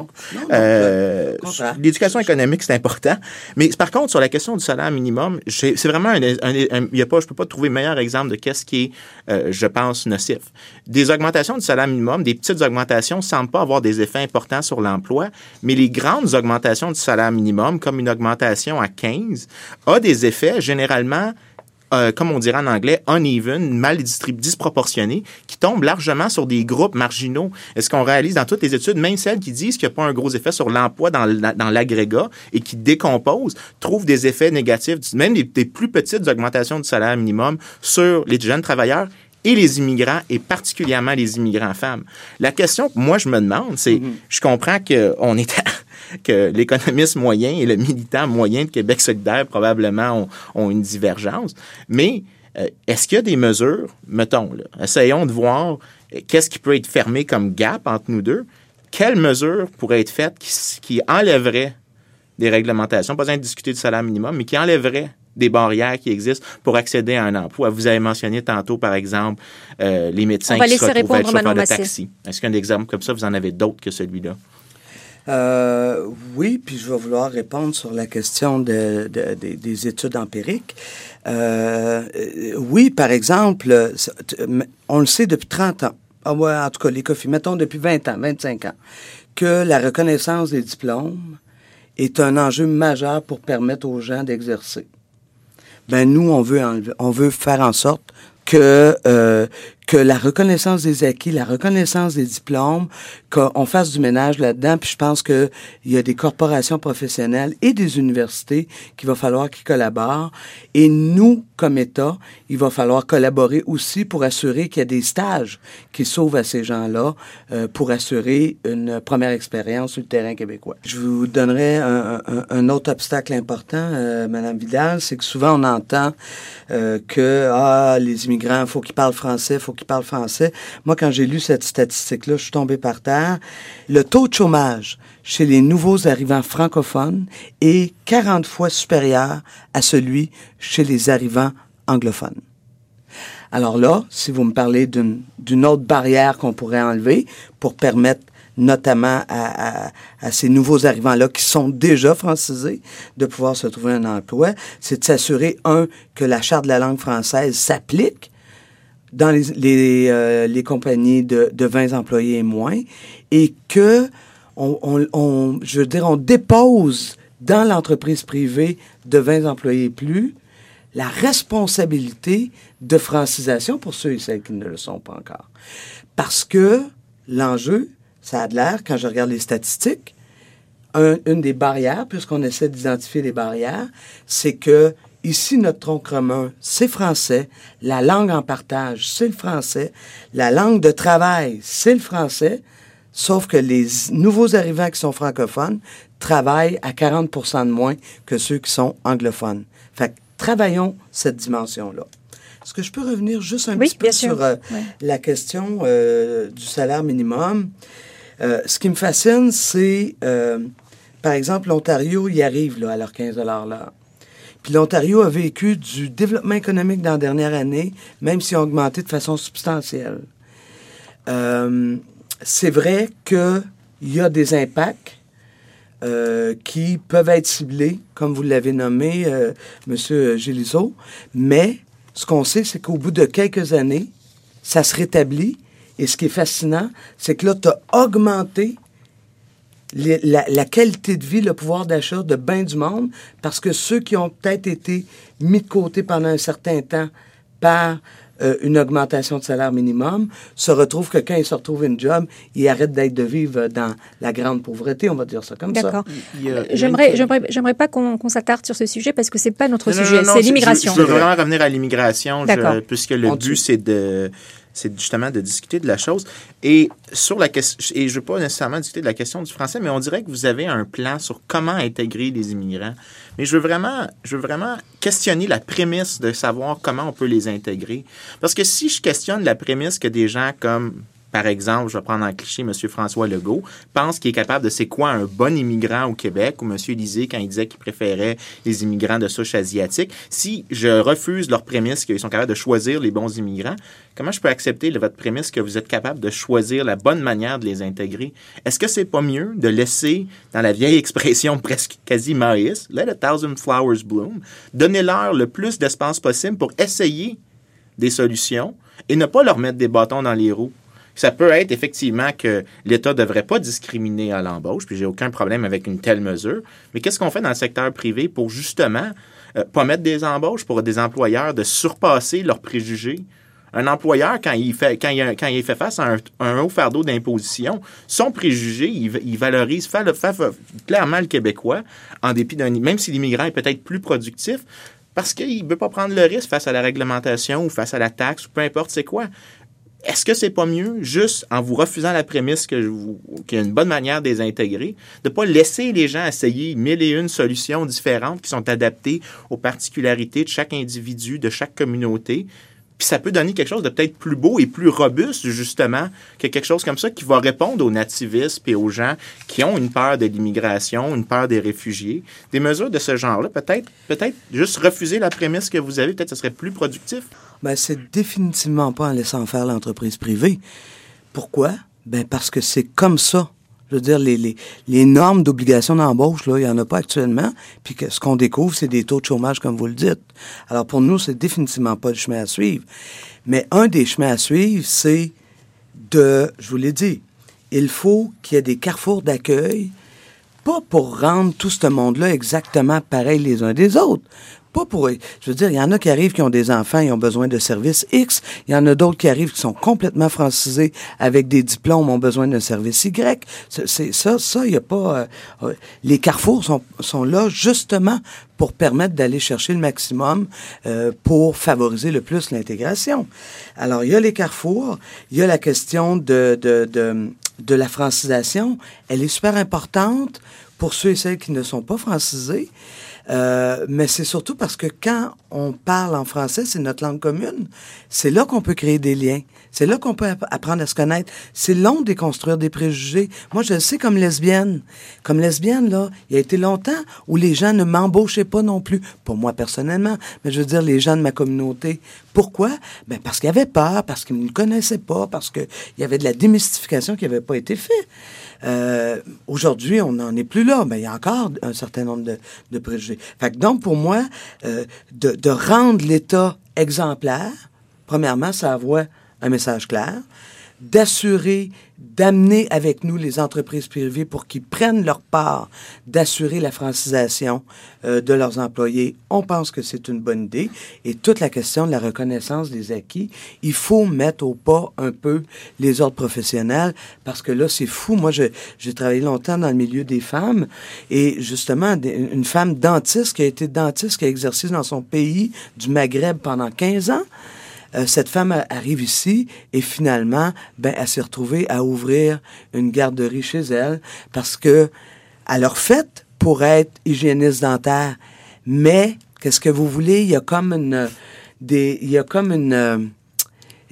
Euh, l'éducation économique, c'est important. Mais par contre, sur la question du salaire minimum, c'est vraiment un, y a je peux pas trouver meilleur exemple de qu'est-ce qui est, euh, je pense, nocif. Des augmentations du salaire minimum, des petites augmentations, semblent pas avoir des effets importants sur l'emploi, mais les grandes augmentations du salaire minimum, comme une augmentation à 15, a des effets généralement euh, comme on dirait en anglais, uneven, mal disproportionné, qui tombe largement sur des groupes marginaux. Est-ce qu'on réalise dans toutes les études, même celles qui disent qu'il n'y a pas un gros effet sur l'emploi dans l'agrégat et qui décomposent, trouvent des effets négatifs, même des, plus petites augmentations du salaire minimum sur les jeunes travailleurs et les immigrants, et particulièrement les immigrants femmes? La question que moi, je me demande, c'est, mm-hmm. je comprends qu'on est que l'économiste moyen et le militant moyen de Québec solidaire probablement ont, une divergence. Mais euh, est-ce qu'il y a des mesures, mettons, essayons de voir euh, qu'est-ce qui peut être fermé comme gap entre nous deux? Quelles mesures pourraient être faites qui, qui enlèveraient des réglementations, pas besoin de discuter du salaire minimum, mais qui enlèveraient des barrières qui existent pour accéder à un emploi. Vous avez mentionné tantôt, par exemple, euh, les médecins qui se retrouvent être chauffeurs de taxi. Est-ce qu'un exemple comme ça, vous en avez d'autres que celui-là? Euh, oui, puis je vais vouloir répondre sur la question de, des études empiriques. Euh, oui, par exemple, on le sait depuis 30 ans, ah en tout cas les COFI, mettons depuis 20 ans, 25 ans, que la reconnaissance des diplômes est un enjeu majeur pour permettre aux gens d'exercer. Ben nous, on veut on veut faire en sorte que euh, que la reconnaissance des acquis, la reconnaissance des diplômes, qu'on fasse du ménage là-dedans. Puis je pense qu'il y a des corporations professionnelles et des universités qu'il va falloir qu'ils collaborent. Et nous, comme État, il va falloir collaborer aussi pour assurer qu'il y a des stages qui sauvent à ces gens-là euh, pour assurer une première expérience sur le terrain québécois. Je vous donnerai un, un, un autre obstacle important, euh, Madame Vidal, c'est que souvent on entend euh, que ah, les immigrants, faut qu'ils parlent français, faut qui parlent français. Moi, quand j'ai lu cette statistique-là, je suis tombé par terre. Le taux de chômage chez les nouveaux arrivants francophones est 40 fois supérieur à celui chez les arrivants anglophones. Alors là, si vous me parlez d'une autre barrière qu'on pourrait enlever pour permettre notamment à, à ces nouveaux arrivants-là qui sont déjà francisés de pouvoir se trouver un emploi, c'est de s'assurer, un, que la charte de la langue française s'applique dans les, euh, les compagnies de, de 20 employés et moins et que on, je veux dire, on dépose dans l'entreprise privée de 20 employés et plus la responsabilité de francisation pour ceux et celles qui ne le sont pas encore. Parce que l'enjeu, ça a de l'air, quand je regarde les statistiques, une des barrières, puisqu'on essaie d'identifier les barrières, c'est que Ici, notre tronc commun, c'est français. La langue en partage, c'est le français. La langue de travail, c'est le français. Sauf que les nouveaux arrivants qui sont francophones travaillent à 40 de moins que ceux qui sont anglophones. Fait que travaillons cette dimension-là. Est-ce que je peux revenir juste un petit peu sur euh, la question euh, du salaire minimum? Euh, ce qui me fascine, c'est, par exemple, l'Ontario y arrive là, à leurs 15 là. Puis l'Ontario a vécu du développement économique dans la dernière année, même s'il a augmenté de façon substantielle. Euh, c'est vrai qu'il y a des impacts euh, qui peuvent être ciblés, comme vous l'avez nommé, euh, M. Géliso, mais ce qu'on sait, c'est qu'au bout de quelques années, ça se rétablit. Et ce qui est fascinant, c'est que là, tu as augmenté la, qualité de vie, le pouvoir d'achat de bien du monde, parce que ceux qui ont peut-être été mis de côté pendant un certain temps par euh, une augmentation de salaire minimum, se retrouvent que quand ils se retrouvent une job, ils arrêtent d'être de vivre dans la grande pauvreté, on va dire ça comme ça. D'accord. J'aimerais, j'aimerais, j'aimerais pas qu'on, s'attarde sur ce sujet parce que c'est pas notre sujet, c'est l'immigration. Je, veux vraiment revenir à l'immigration, puisque le but c'est de c'est justement de discuter de la chose. Et sur la question, et je veux pas nécessairement discuter de la question du français, mais on dirait que vous avez un plan sur comment intégrer les immigrants. Mais je veux vraiment, je veux vraiment questionner la prémisse de savoir comment on peut les intégrer. Parce que si je questionne la prémisse que des gens comme par exemple, je vais prendre un cliché, M. François Legault, pense qu'il est capable de c'est quoi un bon immigrant au Québec, ou M. Lisée quand il disait qu'il préférait les immigrants de souche asiatique. Si je refuse leur prémisse qu'ils sont capables de choisir les bons immigrants, comment je peux accepter votre prémisse que vous êtes capable de choisir la bonne manière de les intégrer? Est-ce que c'est pas mieux de laisser, dans la vieille expression presque quasi maïs, let a thousand flowers bloom, donner leur le plus d'espace possible pour essayer des solutions et ne pas leur mettre des bâtons dans les roues? Ça peut être effectivement que l'État ne devrait pas discriminer à l'embauche, puis j'ai aucun problème avec une telle mesure. Mais qu'est-ce qu'on fait dans le secteur privé pour justement euh, pas mettre des embauches pour des employeurs de surpasser leurs préjugés? Un employeur, quand il fait, quand il, fait face à un, haut fardeau d'imposition, son préjugé, il, valorise fait, clairement le Québécois, en dépit d'un. Même si l'immigrant est peut-être plus productif, parce qu'il ne veut pas prendre le risque face à la réglementation ou face à la taxe ou peu importe c'est quoi. Est-ce que c'est pas mieux, juste en vous refusant la prémisse que qu'il y a une bonne manière de les intégrer, de pas laisser les gens essayer mille et une solutions différentes qui sont adaptées aux particularités de chaque individu, de chaque communauté, puis ça peut donner quelque chose de peut-être plus beau et plus robuste, justement, que quelque chose comme ça qui va répondre aux nativistes et aux gens qui ont une peur de l'immigration, une peur des réfugiés. Des mesures de ce genre-là, peut-être peut-être juste refuser la prémisse que vous avez, peut-être ce serait plus productif. Ben, c'est définitivement pas en laissant faire l'entreprise privée. Pourquoi? Ben, parce que c'est comme ça. Je veux dire, les, normes d'obligation d'embauche, là, il n'y en a pas actuellement. Puis que ce qu'on découvre, c'est des taux de chômage, comme vous le dites. Alors, pour nous, c'est définitivement pas le chemin à suivre. Mais un des chemins à suivre, c'est de, je vous l'ai dit, il faut qu'il y ait des carrefours d'accueil, pas pour rendre tout ce monde-là exactement pareil les uns des autres, pas pour. Je veux dire, il y en a qui arrivent qui ont des enfants, ils ont besoin de services X. Il y en a d'autres qui arrivent qui sont complètement francisés avec des diplômes, ont besoin d'un service Y. C'est ça, ça, il n'y a pas. Euh, euh, les carrefours sont, sont là justement pour permettre d'aller chercher le maximum euh, pour favoriser le plus l'intégration. Alors, il y a les carrefours, il y a la question de, de, de, de la francisation. Elle est super importante pour ceux et celles qui ne sont pas francisés. Euh, mais c'est surtout parce que quand on parle en français, c'est notre langue commune. C'est là qu'on peut créer des liens. C'est là qu'on peut apprendre à se connaître. C'est long de déconstruire des préjugés. Moi, je le sais comme lesbienne. Comme lesbienne, là, il y a été longtemps où les gens ne m'embauchaient pas non plus. Pour moi, personnellement. Mais je veux dire, les gens de ma communauté. Pourquoi? Ben, parce qu'ils avaient peur, parce qu'ils ne me connaissaient pas, parce qu'il y avait de la démystification qui n'avait pas été faite. Euh, Aujourd'hui, on n'en est plus là, mais il y a encore un certain nombre de, de préjugés. Fait donc, pour moi, euh, de, de rendre l'État exemplaire, premièrement, ça envoie un message clair d'assurer, d'amener avec nous les entreprises privées pour qu'ils prennent leur part d'assurer la francisation euh, de leurs employés. On pense que c'est une bonne idée. Et toute la question de la reconnaissance des acquis, il faut mettre au pas un peu les ordres professionnels parce que là, c'est fou. Moi, j'ai travaillé longtemps dans le milieu des femmes et justement, une femme dentiste qui a été dentiste, qui a exercé dans son pays du Maghreb pendant 15 ans, euh, cette femme arrive ici et finalement, ben, elle s'est retrouvée à ouvrir une garderie chez elle parce que elle leur fait pour être hygiéniste dentaire. Mais, qu'est-ce que vous voulez? Il y a comme une, des, il y a comme une, euh,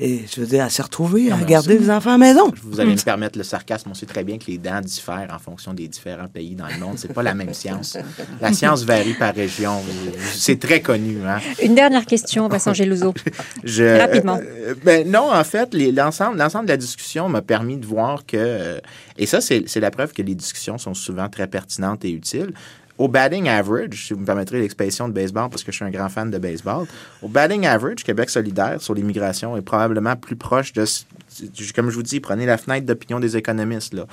et je veux dire, à se retrouver, à regarder les enfants à la maison. Vous allez me permettre le sarcasme. On sait très bien que les dents diffèrent en fonction des différents pays dans le monde. C'est pas la même science. La science varie par région. C'est très connu. Hein? Une dernière question, Vincent Gelouzo. Rapidement. Euh, ben, non, en fait, l'ensemble de la discussion m'a permis de voir que, euh, et ça, c'est la preuve que les discussions sont souvent très pertinentes et utiles au batting average, si vous me permettrez l'expression de baseball parce que je suis un grand fan de baseball, au batting average, Québec solidaire sur l'immigration est probablement plus proche de comme je vous dis, prenez la fenêtre d'opinion des économistes. Là.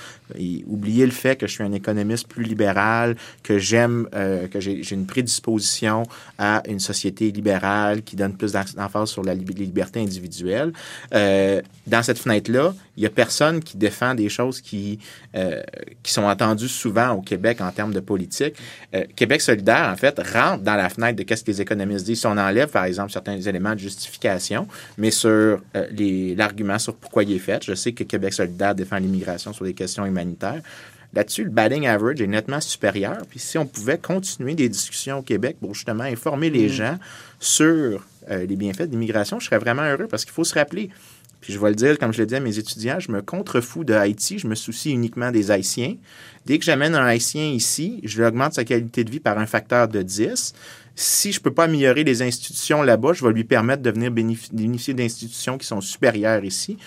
oubliez le fait que je suis un économiste plus libéral, que j'aime, euh, que j'ai une prédisposition à une société libérale qui donne plus d'emphase sur la liberté individuelle. Euh, dans cette fenêtre-là, il n'y a personne qui défend des choses qui, euh, qui sont entendues souvent au Québec en termes de politique. Québec solidaire, en fait, rentre dans la fenêtre de qu'est-ce que les économistes disent. Si on enlève, par exemple, certains éléments de justification, mais sur l'argument sur il est fait, je sais que Québec solidaire défend l'immigration sur des questions humanitaires. Là-dessus, le batting average est nettement supérieur. Puis si on pouvait continuer des discussions au Québec pour justement informer les mm. gens sur euh, les bienfaits de l'immigration, je serais vraiment heureux parce qu'il faut se rappeler, puis je vais le dire, comme je l'ai dit à mes étudiants, je me contrefous de Haïti, je me soucie uniquement des Haïtiens. Dès que j'amène un Haïtien ici, je lui augmente sa qualité de vie par un facteur de 10. Si je ne peux pas améliorer les institutions là-bas, je vais lui permettre de venir bénéficier d'institutions qui sont supérieures ici.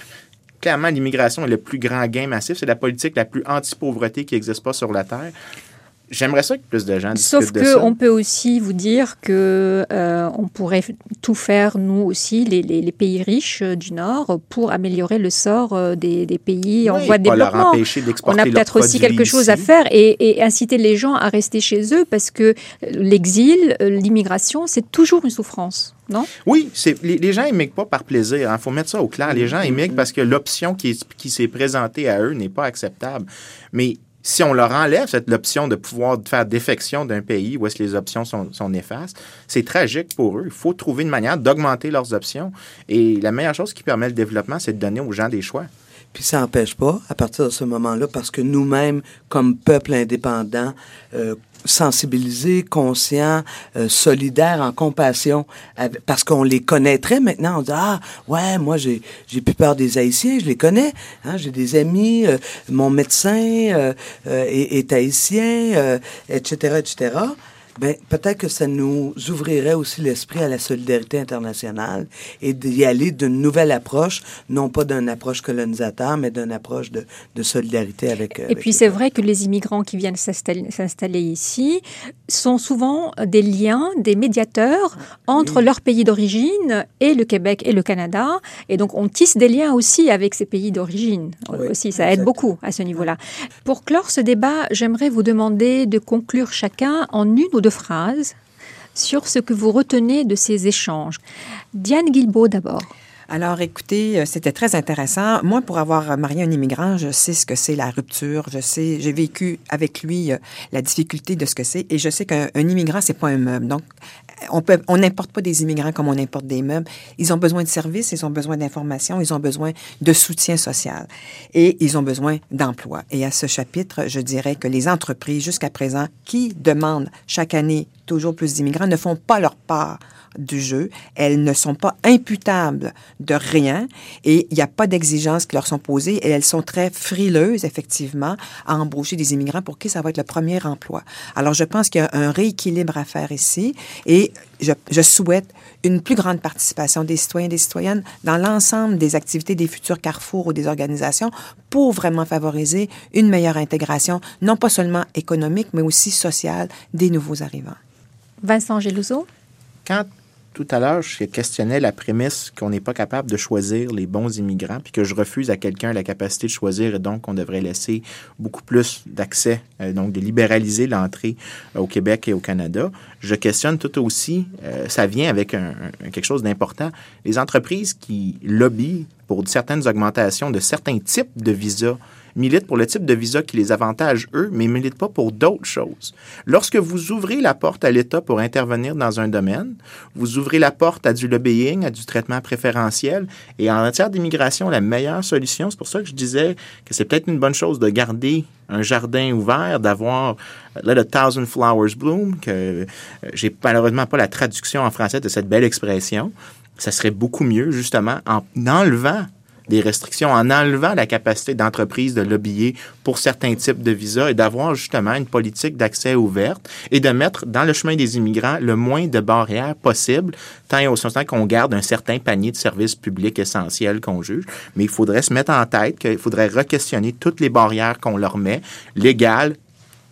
Clairement, l'immigration est le plus grand gain massif. C'est la politique la plus anti-pauvreté qui n'existe pas sur la Terre. J'aimerais ça que plus de gens discutent Sauf que on peut aussi vous dire que euh, on pourrait tout faire nous aussi les, les, les, pays riches euh, du Nord pour améliorer le sort euh, des, des pays en voie de développement. on a peut-être aussi quelque chose à faire et, et, inciter les gens à rester chez eux parce que l'exil, l'immigration, c'est toujours une souffrance. Non? Oui, les, les, gens émigrent pas par plaisir. Il hein. faut mettre ça au clair. Les gens émigrent parce que l'option qui, qui s'est présentée à eux n'est pas acceptable. Mais si on leur enlève cette option de pouvoir faire défection d'un pays où est-ce que les options sont, néfastes, c'est tragique pour eux. Il faut trouver une manière d'augmenter leurs options. Et la meilleure chose qui permet le développement, c'est de donner aux gens des choix. Puis ça n'empêche pas, à partir de ce moment-là, parce que nous-mêmes, comme peuple indépendant, euh, sensibilisés, conscients, euh, solidaires, en compassion, parce qu'on les connaîtrait maintenant. On dit ah ouais, moi j'ai j'ai plus peur des Haïtiens, je les connais. Hein, j'ai des amis, euh, mon médecin euh, est, est, haïtien, etc., etc ben, peut-être que ça nous ouvrirait aussi l'esprit à la solidarité internationale et d'y aller d'une nouvelle approche, non pas d'une approche colonisateur, mais d'une approche de, de, solidarité avec. Et puis c'est vrai que les immigrants qui viennent s'installer ici sont souvent des liens, des médiateurs entre leur pays d'origine et le Québec et le Canada. Et donc on tisse des liens aussi avec ces pays d'origine. aussi, ça aide beaucoup à ce niveau-là. Pour clore ce débat, j'aimerais vous demander de conclure chacun en une ou de phrases sur ce que vous retenez de ces échanges. Diane Guilbeault d'abord. Alors, écoutez, euh, c'était très intéressant. Moi, pour avoir marié un immigrant, je sais ce que c'est la rupture. Je sais, j'ai vécu avec lui euh, la difficulté de ce que c'est, et je sais qu'un immigrant, c'est pas un meuble. On n'importe pas des immigrants comme on importe des meubles. Ils ont besoin de services, ils ont besoin d'informations, ils ont besoin de soutien social, et ils ont besoin d'emploi. Et à ce chapitre, je dirais que les entreprises jusqu'à présent qui demandent chaque année toujours plus d'immigrants ne font pas leur part du jeu. Elles ne sont pas imputables de rien et il n'y a pas d'exigences qui leur sont posées et elles sont très frileuses, effectivement, à embaucher des immigrants pour qui ça va être le premier emploi. Alors, je pense qu'il y a un rééquilibre à faire ici et je, je souhaite une plus grande participation des citoyens et des citoyennes dans l'ensemble des activités des futurs carrefours ou des organisations pour vraiment favoriser une meilleure intégration, non pas seulement économique, mais aussi sociale des nouveaux arrivants. Vincent Gelouzo? Quand tout à l'heure, je questionnais la prémisse qu'on n'est pas capable de choisir les bons immigrants, puis que je refuse à quelqu'un la capacité de choisir, et donc on devrait laisser beaucoup plus d'accès, euh, donc de libéraliser l'entrée euh, au Québec et au Canada. Je questionne tout aussi, euh, ça vient avec quelque chose d'important, les entreprises qui lobbyent pour certaines augmentations de certains types de visas militent pour le type de visa qui les avantage eux, mais ne militent pas pour d'autres choses. Lorsque vous ouvrez la porte à l'État pour intervenir dans un domaine, vous ouvrez la porte à du lobbying, à du traitement préférentiel. Et en matière d'immigration, la meilleure solution, c'est pour ça que je disais que c'est peut-être une bonne chose de garder un jardin ouvert, d'avoir là le Thousand Flowers Bloom, que euh, j'ai malheureusement pas la traduction en français de cette belle expression. Ça serait beaucoup mieux, justement, en enlevant des restrictions en enlevant la capacité d'entreprise de lobbyer pour certains types de visas et d'avoir justement une politique d'accès ouverte et de mettre dans le chemin des immigrants le moins de barrières possible, tant et aussi longtemps qu'on garde un certain panier de services publics essentiels qu'on juge. Mais il faudrait se mettre en tête qu'il faudrait re-questionner toutes les barrières qu'on leur met, légales,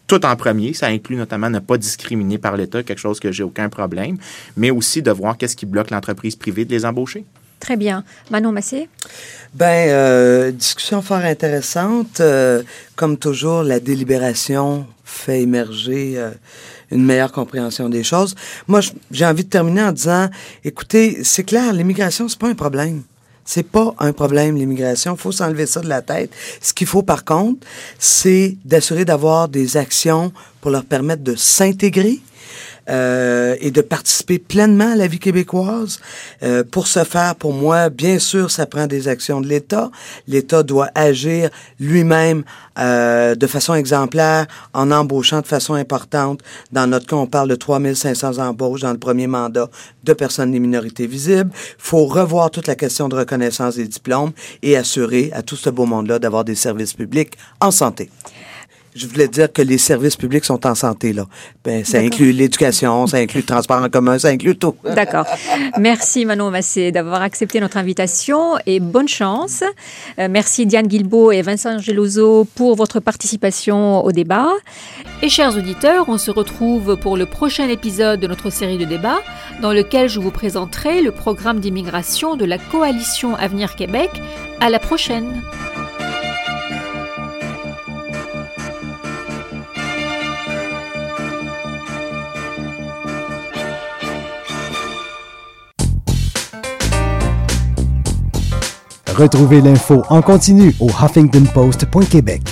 tout en premier. Ça inclut notamment ne pas discriminer par l'État, quelque chose que j'ai aucun problème, mais aussi de voir qu'est-ce qui bloque l'entreprise privée de les embaucher. Très bien. Manon Massé? Ben, euh, discussion fort intéressante. Euh, comme toujours, la délibération fait émerger euh, une meilleure compréhension des choses. Moi, j'ai envie de terminer en disant, écoutez, c'est clair, l'immigration, c'est pas un problème. C'est pas un problème, l'immigration. faut s'enlever ça de la tête. Ce qu'il faut, par contre, c'est d'assurer d'avoir des actions pour leur permettre de s'intégrer, euh, et de participer pleinement à la vie québécoise. Euh, pour ce faire, pour moi, bien sûr, ça prend des actions de l'État. L'État doit agir lui-même euh, de façon exemplaire en embauchant de façon importante. Dans notre cas, on parle de 3500 embauches dans le premier mandat de personnes des minorités visibles. faut revoir toute la question de reconnaissance des diplômes et assurer à tout ce beau monde-là d'avoir des services publics en santé. Je voulais dire que les services publics sont en santé, là. Ben, ça inclut l'éducation, ça inclut le transport en commun, ça inclut tout. D'accord. Merci Manon Massé d'avoir accepté notre invitation et bonne chance. Euh, merci Diane Guilbeault et Vincent Geloso pour votre participation au débat. Et chers auditeurs, on se retrouve pour le prochain épisode de notre série de débats dans lequel je vous présenterai le programme d'immigration de la Coalition Avenir Québec. À la prochaine. Retrouvez l'info en continu au huffingtonpost.québec.